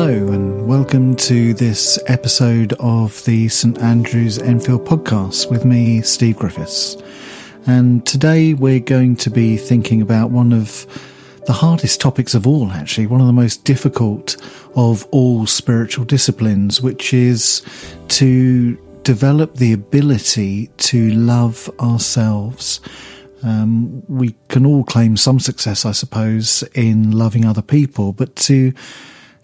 Hello, and welcome to this episode of the St Andrews Enfield podcast with me, Steve Griffiths. And today we're going to be thinking about one of the hardest topics of all, actually, one of the most difficult of all spiritual disciplines, which is to develop the ability to love ourselves. Um, we can all claim some success, I suppose, in loving other people, but to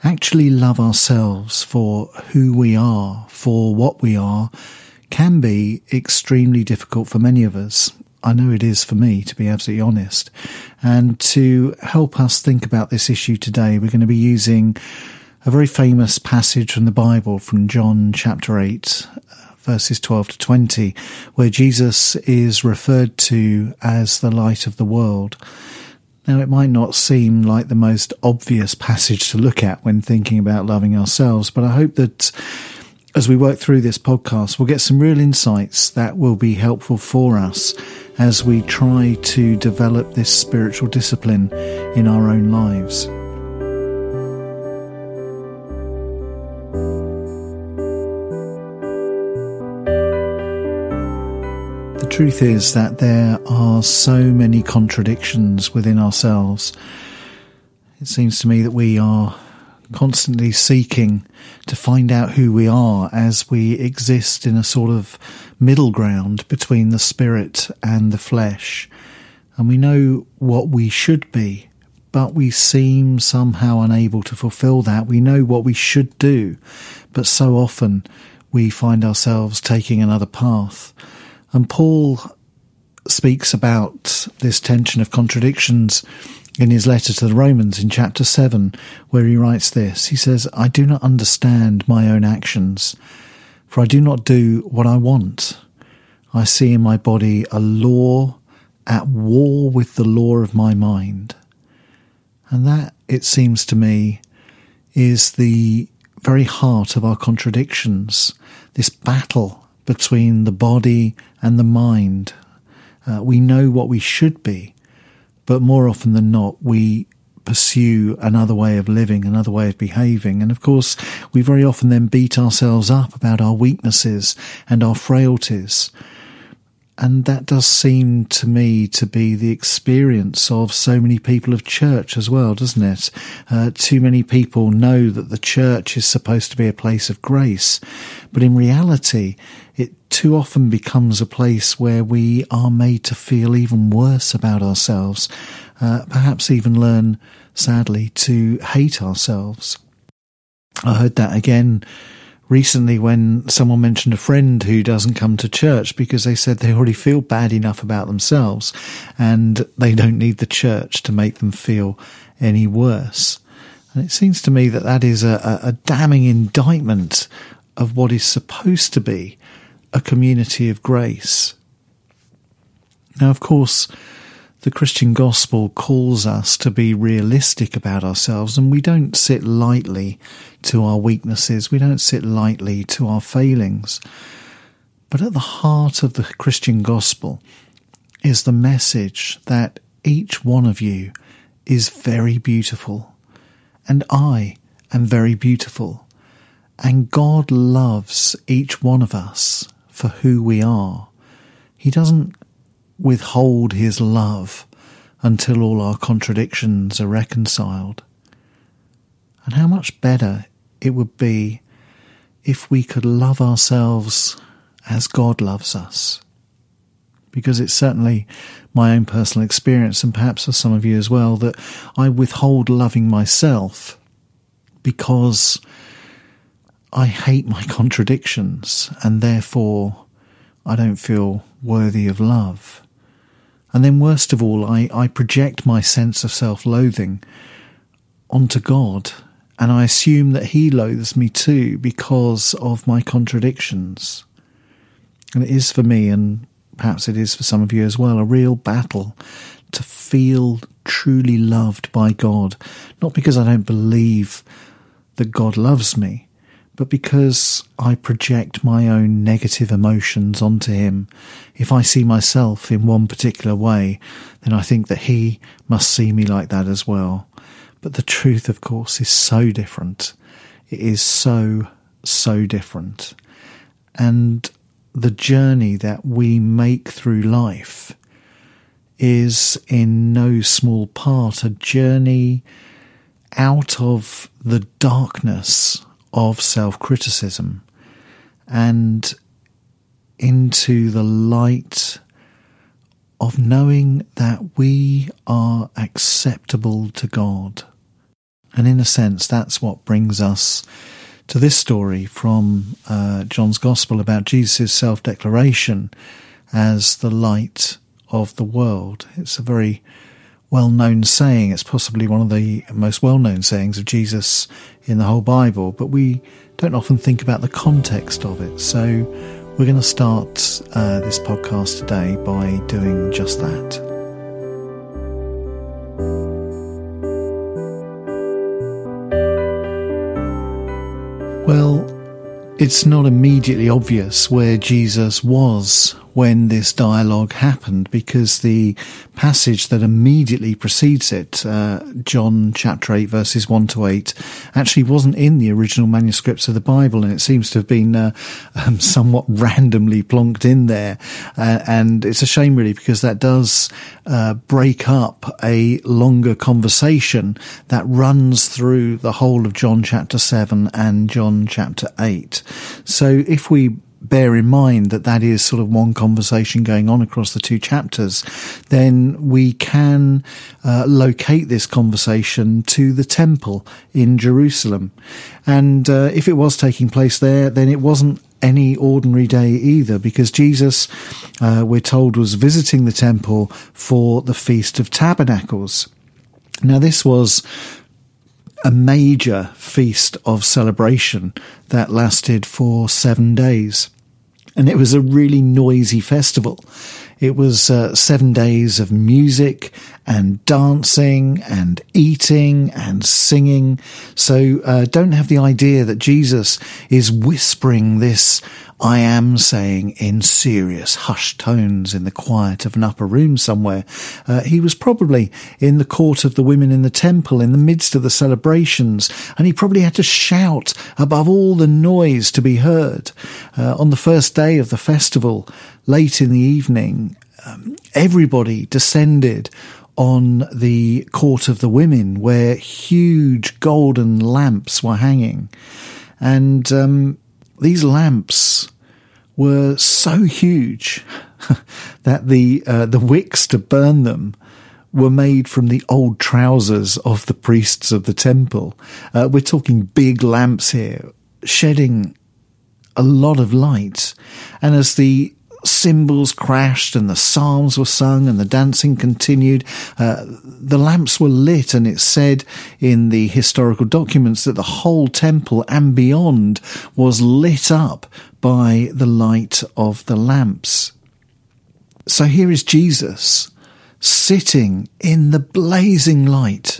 actually love ourselves for who we are, for what we are, can be extremely difficult for many of us. I know it is for me, to be absolutely honest. And to help us think about this issue today, we're going to be using a very famous passage from the Bible from John chapter 8, verses 12 to 20, where Jesus is referred to as the light of the world. Now, it might not seem like the most obvious passage to look at when thinking about loving ourselves, but I hope that as we work through this podcast, we'll get some real insights that will be helpful for us as we try to develop this spiritual discipline in our own lives. Truth is that there are so many contradictions within ourselves. It seems to me that we are constantly seeking to find out who we are as we exist in a sort of middle ground between the spirit and the flesh. And we know what we should be, but we seem somehow unable to fulfill that. We know what we should do, but so often we find ourselves taking another path. And Paul speaks about this tension of contradictions in his letter to the Romans in chapter 7, where he writes this. He says, I do not understand my own actions, for I do not do what I want. I see in my body a law at war with the law of my mind. And that, it seems to me, is the very heart of our contradictions, this battle between the body and the mind. Uh, we know what we should be, but more often than not, we pursue another way of living, another way of behaving. And of course, we very often then beat ourselves up about our weaknesses and our frailties. And that does seem to me to be the experience of so many people of church as well, doesn't it? Uh, too many people know that the church is supposed to be a place of grace, but in reality, it too often becomes a place where we are made to feel even worse about ourselves, uh, perhaps even learn, sadly, to hate ourselves. I heard that again recently when someone mentioned a friend who doesn't come to church because they said they already feel bad enough about themselves and they don't need the church to make them feel any worse. And it seems to me that that is a, a damning indictment of what is supposed to be a community of grace. Now, of course, the Christian gospel calls us to be realistic about ourselves, and we don't sit lightly to our weaknesses, we don't sit lightly to our failings. But at the heart of the Christian gospel is the message that each one of you is very beautiful, and I am very beautiful, and God loves each one of us for who we are. He doesn't withhold his love until all our contradictions are reconciled. And how much better it would be if we could love ourselves as God loves us. Because it's certainly my own personal experience, and perhaps for some of you as well, that I withhold loving myself because I hate my contradictions, and therefore I don't feel worthy of love. And then, worst of all, I, I project my sense of self loathing onto God, and I assume that He loathes me too because of my contradictions. And it is for me, and perhaps it is for some of you as well, a real battle to feel truly loved by God. Not because I don't believe that God loves me, but because I project my own negative emotions onto him. If I see myself in one particular way, then I think that he must see me like that as well. But the truth, of course, is so different. it is so, so different. And the journey that we make through life is in no small part a journey out of the darkness of self criticism and into the light of knowing that we are acceptable to God. And in a sense, that's what brings us to this story from uh, John's Gospel about Jesus' self declaration as the light of the world. It's a very well known saying. It's possibly one of the most well known sayings of Jesus in the whole Bible, but we don't often think about the context of it. So we're going to start uh, this podcast today by doing just that. Well, it's not immediately obvious where Jesus was when this dialogue happened because the passage that immediately precedes it, uh, John chapter 8 verses 1 to 8, actually wasn't in the original manuscripts of the Bible and it seems to have been uh, um, somewhat randomly plonked in there. Uh, and it's a shame really because that does uh, break up a longer conversation that runs through the whole of John chapter 7 and John chapter 8. So if we bear in mind that that is sort of one conversation going on across the two chapters, then we can uh, locate this conversation to the temple in Jerusalem. And uh, if it was taking place there, then it wasn't any ordinary day either, because Jesus, uh, we're told, was visiting the temple for the Feast of Tabernacles. Now, this was a major feast of celebration that lasted for seven days and it was a really noisy festival. It was uh, seven days of music and dancing and eating and singing. So uh, don't have the idea that Jesus is whispering this I am saying in serious hushed tones in the quiet of an upper room somewhere. Uh, he was probably in the court of the women in the temple in the midst of the celebrations, and he probably had to shout above all the noise to be heard. Uh, on the first day of the festival, late in the evening, um, everybody descended on the court of the women where huge golden lamps were hanging. And um, these lamps were so huge that the uh, the wicks to burn them were made from the old trousers of the priests of the temple. Uh, we're talking big lamps here, shedding a lot of light. And as the cymbals crashed and the psalms were sung and the dancing continued. Uh, the lamps were lit, and it said in the historical documents that the whole temple and beyond was lit up by the light of the lamps. So here is Jesus sitting in the blazing light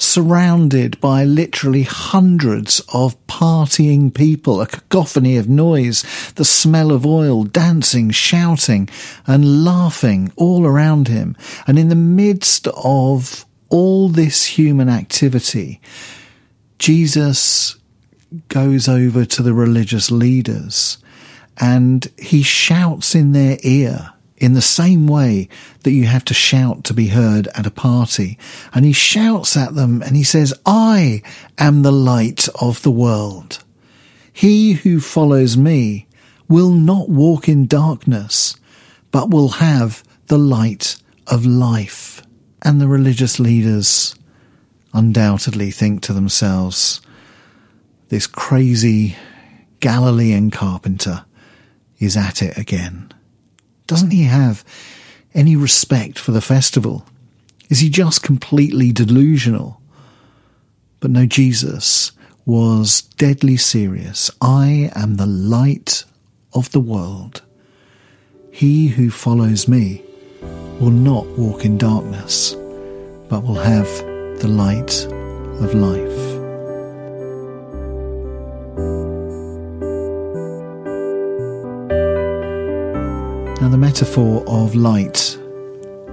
surrounded by literally hundreds of partying people, a cacophony of noise, the smell of oil, dancing, shouting, and laughing all around him. And in the midst of all this human activity, Jesus goes over to the religious leaders and he shouts in their ear in the same way that you have to shout to be heard at a party. And he shouts at them and he says, I am the light of the world. He who follows me will not walk in darkness, but will have the light of life. And the religious leaders undoubtedly think to themselves, this crazy Galilean carpenter is at it again. Doesn't he have any respect for the festival? Is he just completely delusional? But no, Jesus was deadly serious. I am the light of the world. He who follows me will not walk in darkness, but will have the light of life. Now, the metaphor of light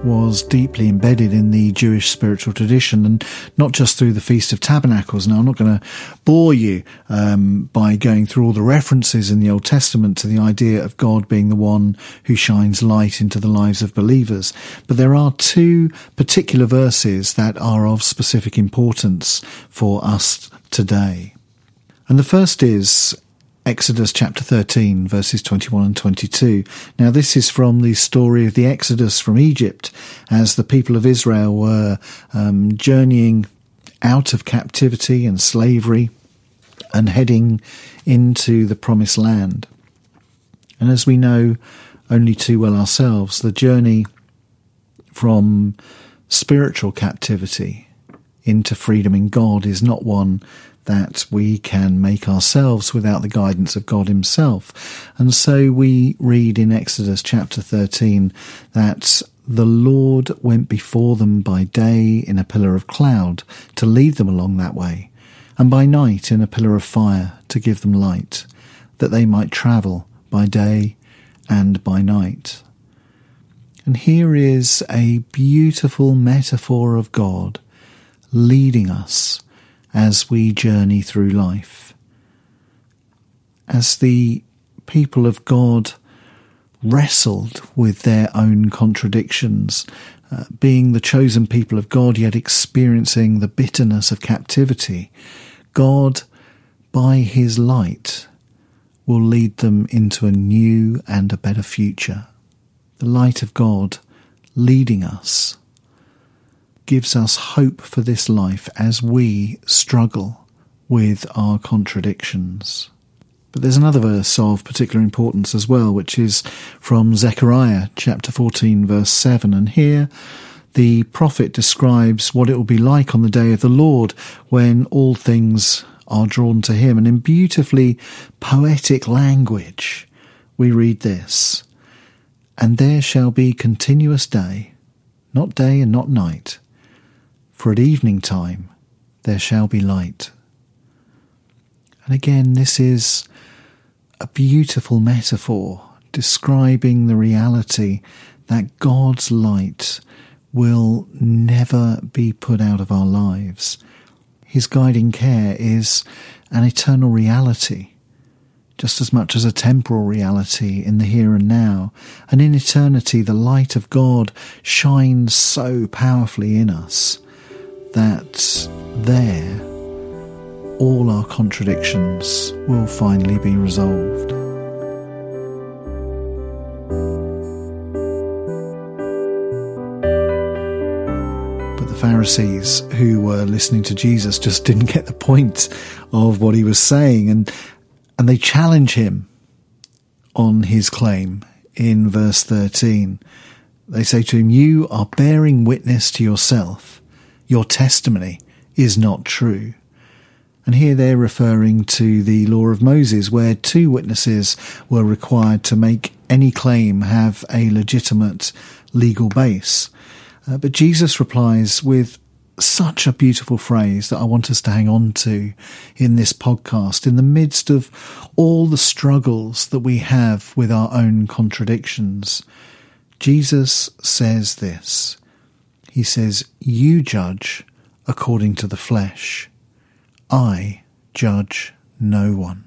was deeply embedded in the Jewish spiritual tradition, and not just through the Feast of Tabernacles. Now, I'm not going to bore you um, by going through all the references in the Old Testament to the idea of God being the one who shines light into the lives of believers, but there are two particular verses that are of specific importance for us today. And the first is Exodus chapter 13, verses 21 and 22. Now, this is from the story of the Exodus from Egypt as the people of Israel were um, journeying out of captivity and slavery and heading into the promised land. And as we know only too well ourselves, the journey from spiritual captivity into freedom in God is not one that we can make ourselves without the guidance of God Himself. And so we read in Exodus chapter 13 that the Lord went before them by day in a pillar of cloud to lead them along that way, and by night in a pillar of fire to give them light, that they might travel by day and by night. And here is a beautiful metaphor of God leading us as we journey through life. As the people of God wrestled with their own contradictions, uh, being the chosen people of God, yet experiencing the bitterness of captivity, God, by His light, will lead them into a new and a better future. The light of God leading us gives us hope for this life as we struggle with our contradictions. But there's another verse of particular importance as well, which is from Zechariah chapter 14, verse 7. And here the prophet describes what it will be like on the day of the Lord when all things are drawn to him. And in beautifully poetic language, we read this And there shall be continuous day, not day and not night for at evening time there shall be light. And again, this is a beautiful metaphor describing the reality that God's light will never be put out of our lives. His guiding care is an eternal reality, just as much as a temporal reality in the here and now. And in eternity, the light of God shines so powerfully in us that there all our contradictions will finally be resolved. But the Pharisees who were listening to Jesus just didn't get the point of what he was saying and and they challenge him on his claim in verse 13. They say to him, You are bearing witness to yourself your testimony is not true. And here they're referring to the law of Moses, where two witnesses were required to make any claim have a legitimate legal base. Uh, but Jesus replies with such a beautiful phrase that I want us to hang on to in this podcast, in the midst of all the struggles that we have with our own contradictions. Jesus says this he says, You judge according to the flesh. I judge no one.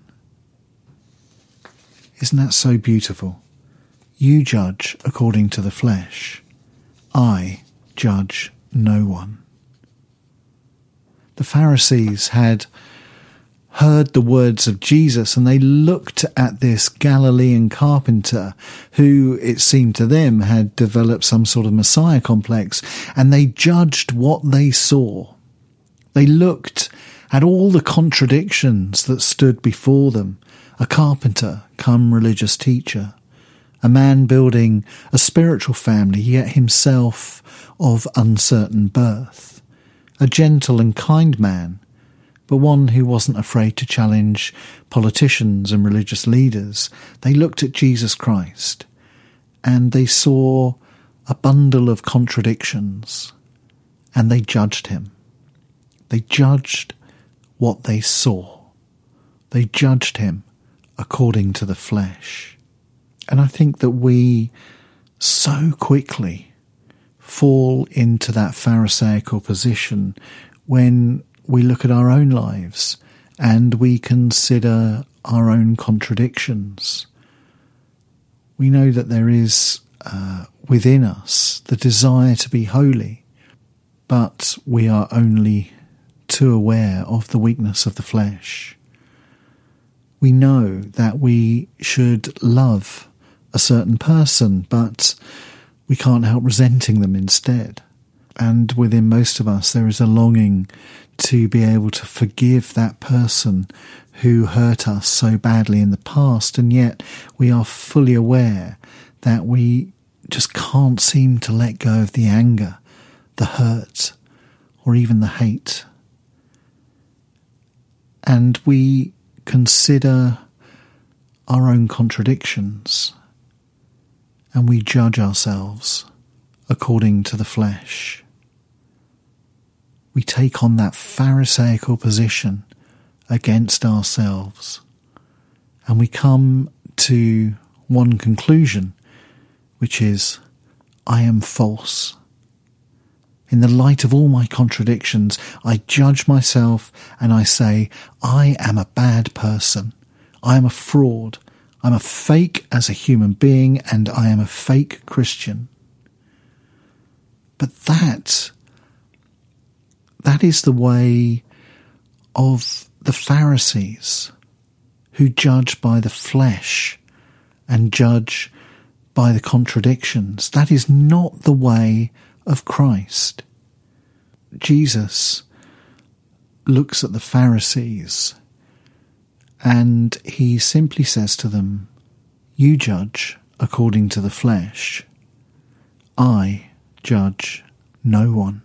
Isn't that so beautiful? You judge according to the flesh. I judge no one. The Pharisees had heard the words of Jesus and they looked at this Galilean carpenter who, it seemed to them, had developed some sort of Messiah complex and they judged what they saw. They looked at all the contradictions that stood before them. A carpenter come religious teacher. A man building a spiritual family, yet himself of uncertain birth. A gentle and kind man, but one who wasn't afraid to challenge politicians and religious leaders. They looked at Jesus Christ and they saw a bundle of contradictions and they judged him. They judged what they saw. They judged him according to the flesh. And I think that we so quickly fall into that Pharisaical position when we look at our own lives and we consider our own contradictions. We know that there is uh, within us the desire to be holy, but we are only too aware of the weakness of the flesh. We know that we should love a certain person, but we can't help resenting them instead. And within most of us, there is a longing to be able to forgive that person who hurt us so badly in the past, and yet we are fully aware that we just can't seem to let go of the anger, the hurt, or even the hate. And we consider our own contradictions and we judge ourselves according to the flesh. We take on that Pharisaical position against ourselves, and we come to one conclusion, which is, I am false. In the light of all my contradictions, I judge myself and I say, I am a bad person. I am a fraud. I'm a fake as a human being and I am a fake Christian. But that, that is the way of the Pharisees who judge by the flesh and judge by the contradictions. That is not the way of Christ. Jesus looks at the Pharisees and he simply says to them, You judge according to the flesh. I judge no one.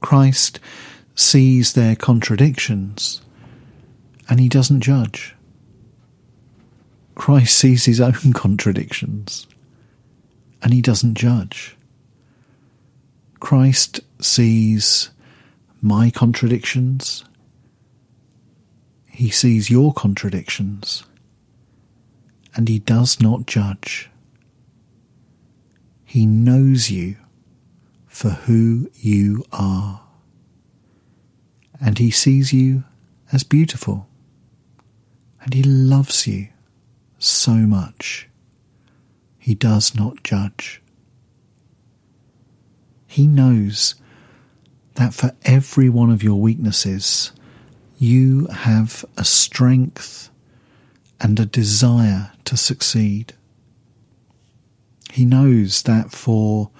Christ sees their contradictions and he doesn't judge. Christ sees his own contradictions and he doesn't judge. Christ sees my contradictions he sees your contradictions and he does not judge. He knows you for who you are. And he sees you as beautiful. And he loves you so much. He does not judge. He knows that for every one of your weaknesses, you have a strength and a desire to succeed. He knows that for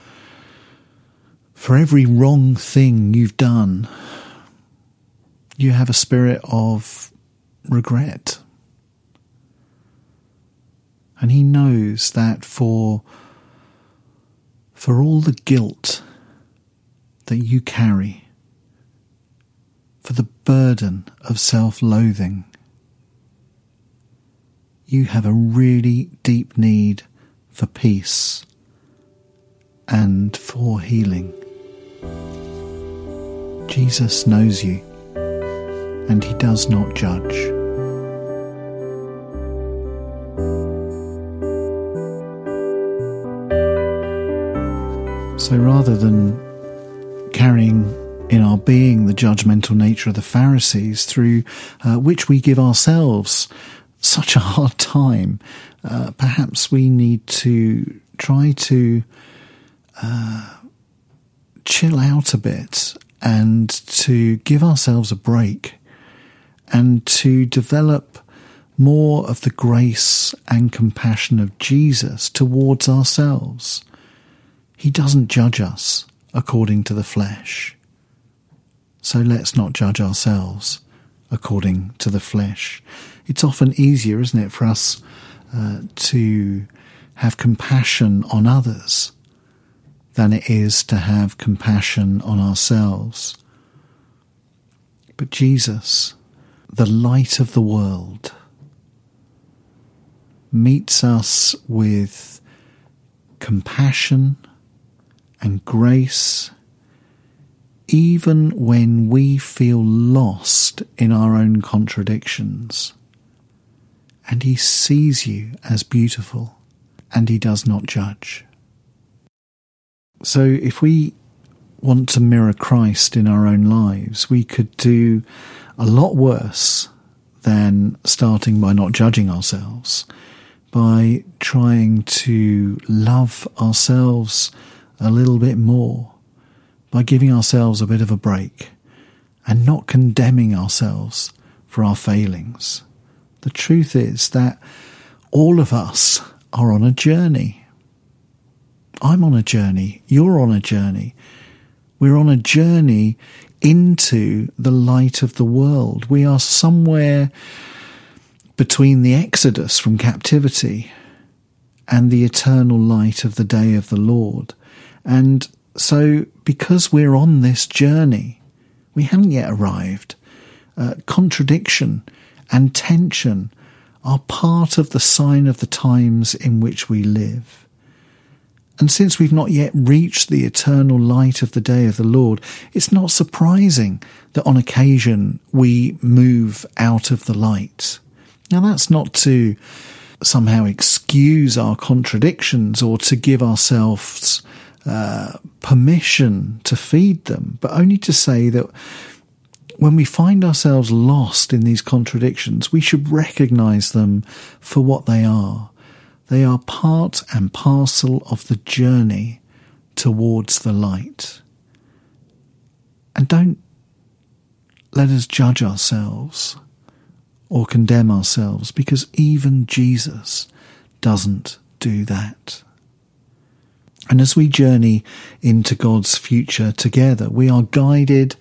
for every wrong thing you've done, you have a spirit of regret. And he knows that for for all the guilt that you carry, for the burden of self loathing. You have a really deep need for peace and for healing. Jesus knows you and he does not judge. So rather than carrying in our being the judgmental nature of the Pharisees, through uh, which we give ourselves such a hard time. Uh, perhaps we need to try to uh, chill out a bit and to give ourselves a break and to develop more of the grace and compassion of Jesus towards ourselves. He doesn't judge us according to the flesh. So let's not judge ourselves according to the flesh. It's often easier, isn't it, for us uh, to have compassion on others than it is to have compassion on ourselves. But Jesus, the light of the world, meets us with compassion and grace even when we feel lost in our own contradictions. And He sees you as beautiful, and He does not judge. So if we want to mirror Christ in our own lives, we could do a lot worse than starting by not judging ourselves, by trying to love ourselves a little bit more, by giving ourselves a bit of a break and not condemning ourselves for our failings. The truth is that all of us are on a journey. I'm on a journey. You're on a journey. We're on a journey into the light of the world. We are somewhere between the exodus from captivity and the eternal light of the day of the Lord. And so, because we're on this journey, we haven't yet arrived. Uh, contradiction and tension are part of the sign of the times in which we live. And since we've not yet reached the eternal light of the day of the Lord, it's not surprising that on occasion we move out of the light. Now, that's not to somehow excuse our contradictions or to give ourselves uh, permission to feed them, but only to say that when we find ourselves lost in these contradictions, we should recognize them for what they are. They are part and parcel of the journey towards the light. And don't let us judge ourselves or condemn ourselves because even Jesus doesn't do that. And as we journey into God's future together, we are guided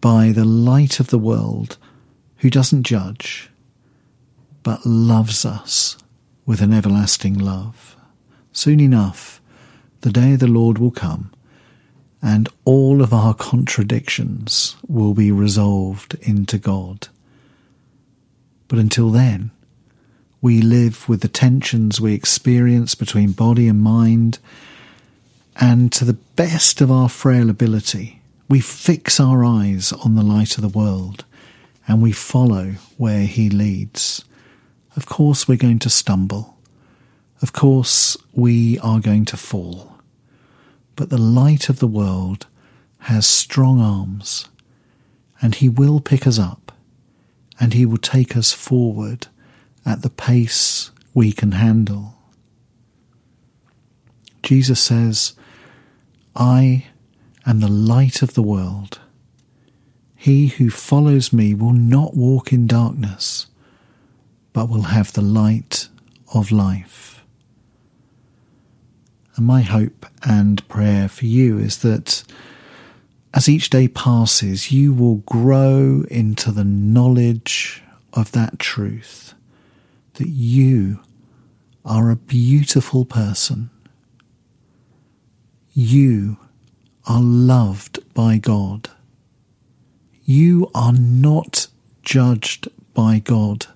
by the light of the world who doesn't judge, but loves us with an everlasting love. Soon enough, the day of the Lord will come, and all of our contradictions will be resolved into God. But until then, we live with the tensions we experience between body and mind, and to the best of our frail ability, we fix our eyes on the light of the world and we follow where he leads. Of course, we're going to stumble. Of course, we are going to fall. But the light of the world has strong arms, and he will pick us up, and he will take us forward at the pace we can handle. Jesus says, I am the light of the world. He who follows me will not walk in darkness, but will have the light of life. And my hope and prayer for you is that as each day passes, you will grow into the knowledge of that truth that you are a beautiful person. You are loved by God. You are not judged by God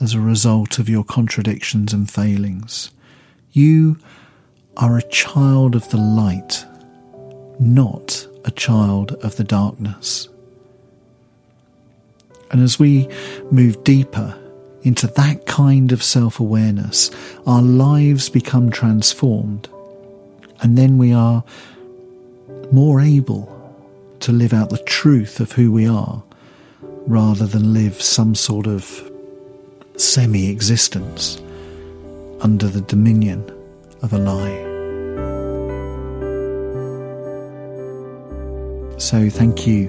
as a result of your contradictions and failings. You are a child of the light, not a child of the darkness. And as we move deeper into that kind of self awareness, our lives become transformed. And then we are more able to live out the truth of who we are rather than live some sort of semi existence under the dominion of a lie. So, thank you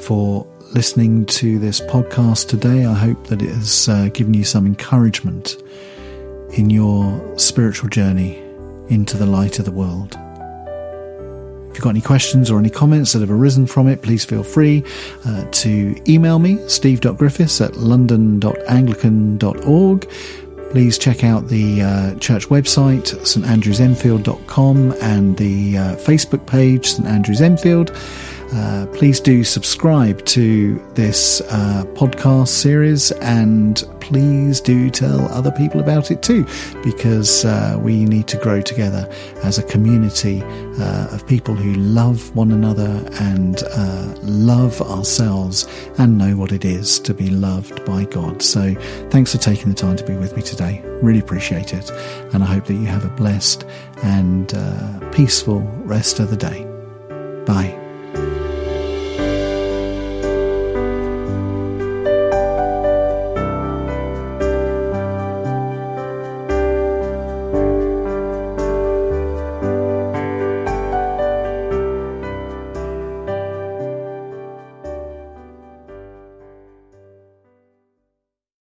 for listening to this podcast today. I hope that it has uh, given you some encouragement in your spiritual journey into the light of the world. If you've got any questions or any comments that have arisen from it, please feel free uh, to email me, steve.griffiths at london.anglican.org. Please check out the uh, church website, standrewsenfield.com, and the uh, Facebook page, St Andrews Enfield. Uh, please do subscribe to this uh, podcast series and please do tell other people about it too, because uh, we need to grow together as a community uh, of people who love one another and uh, love ourselves and know what it is to be loved by God. So thanks for taking the time to be with me today. Really appreciate it. And I hope that you have a blessed and peaceful rest of the day. Bye.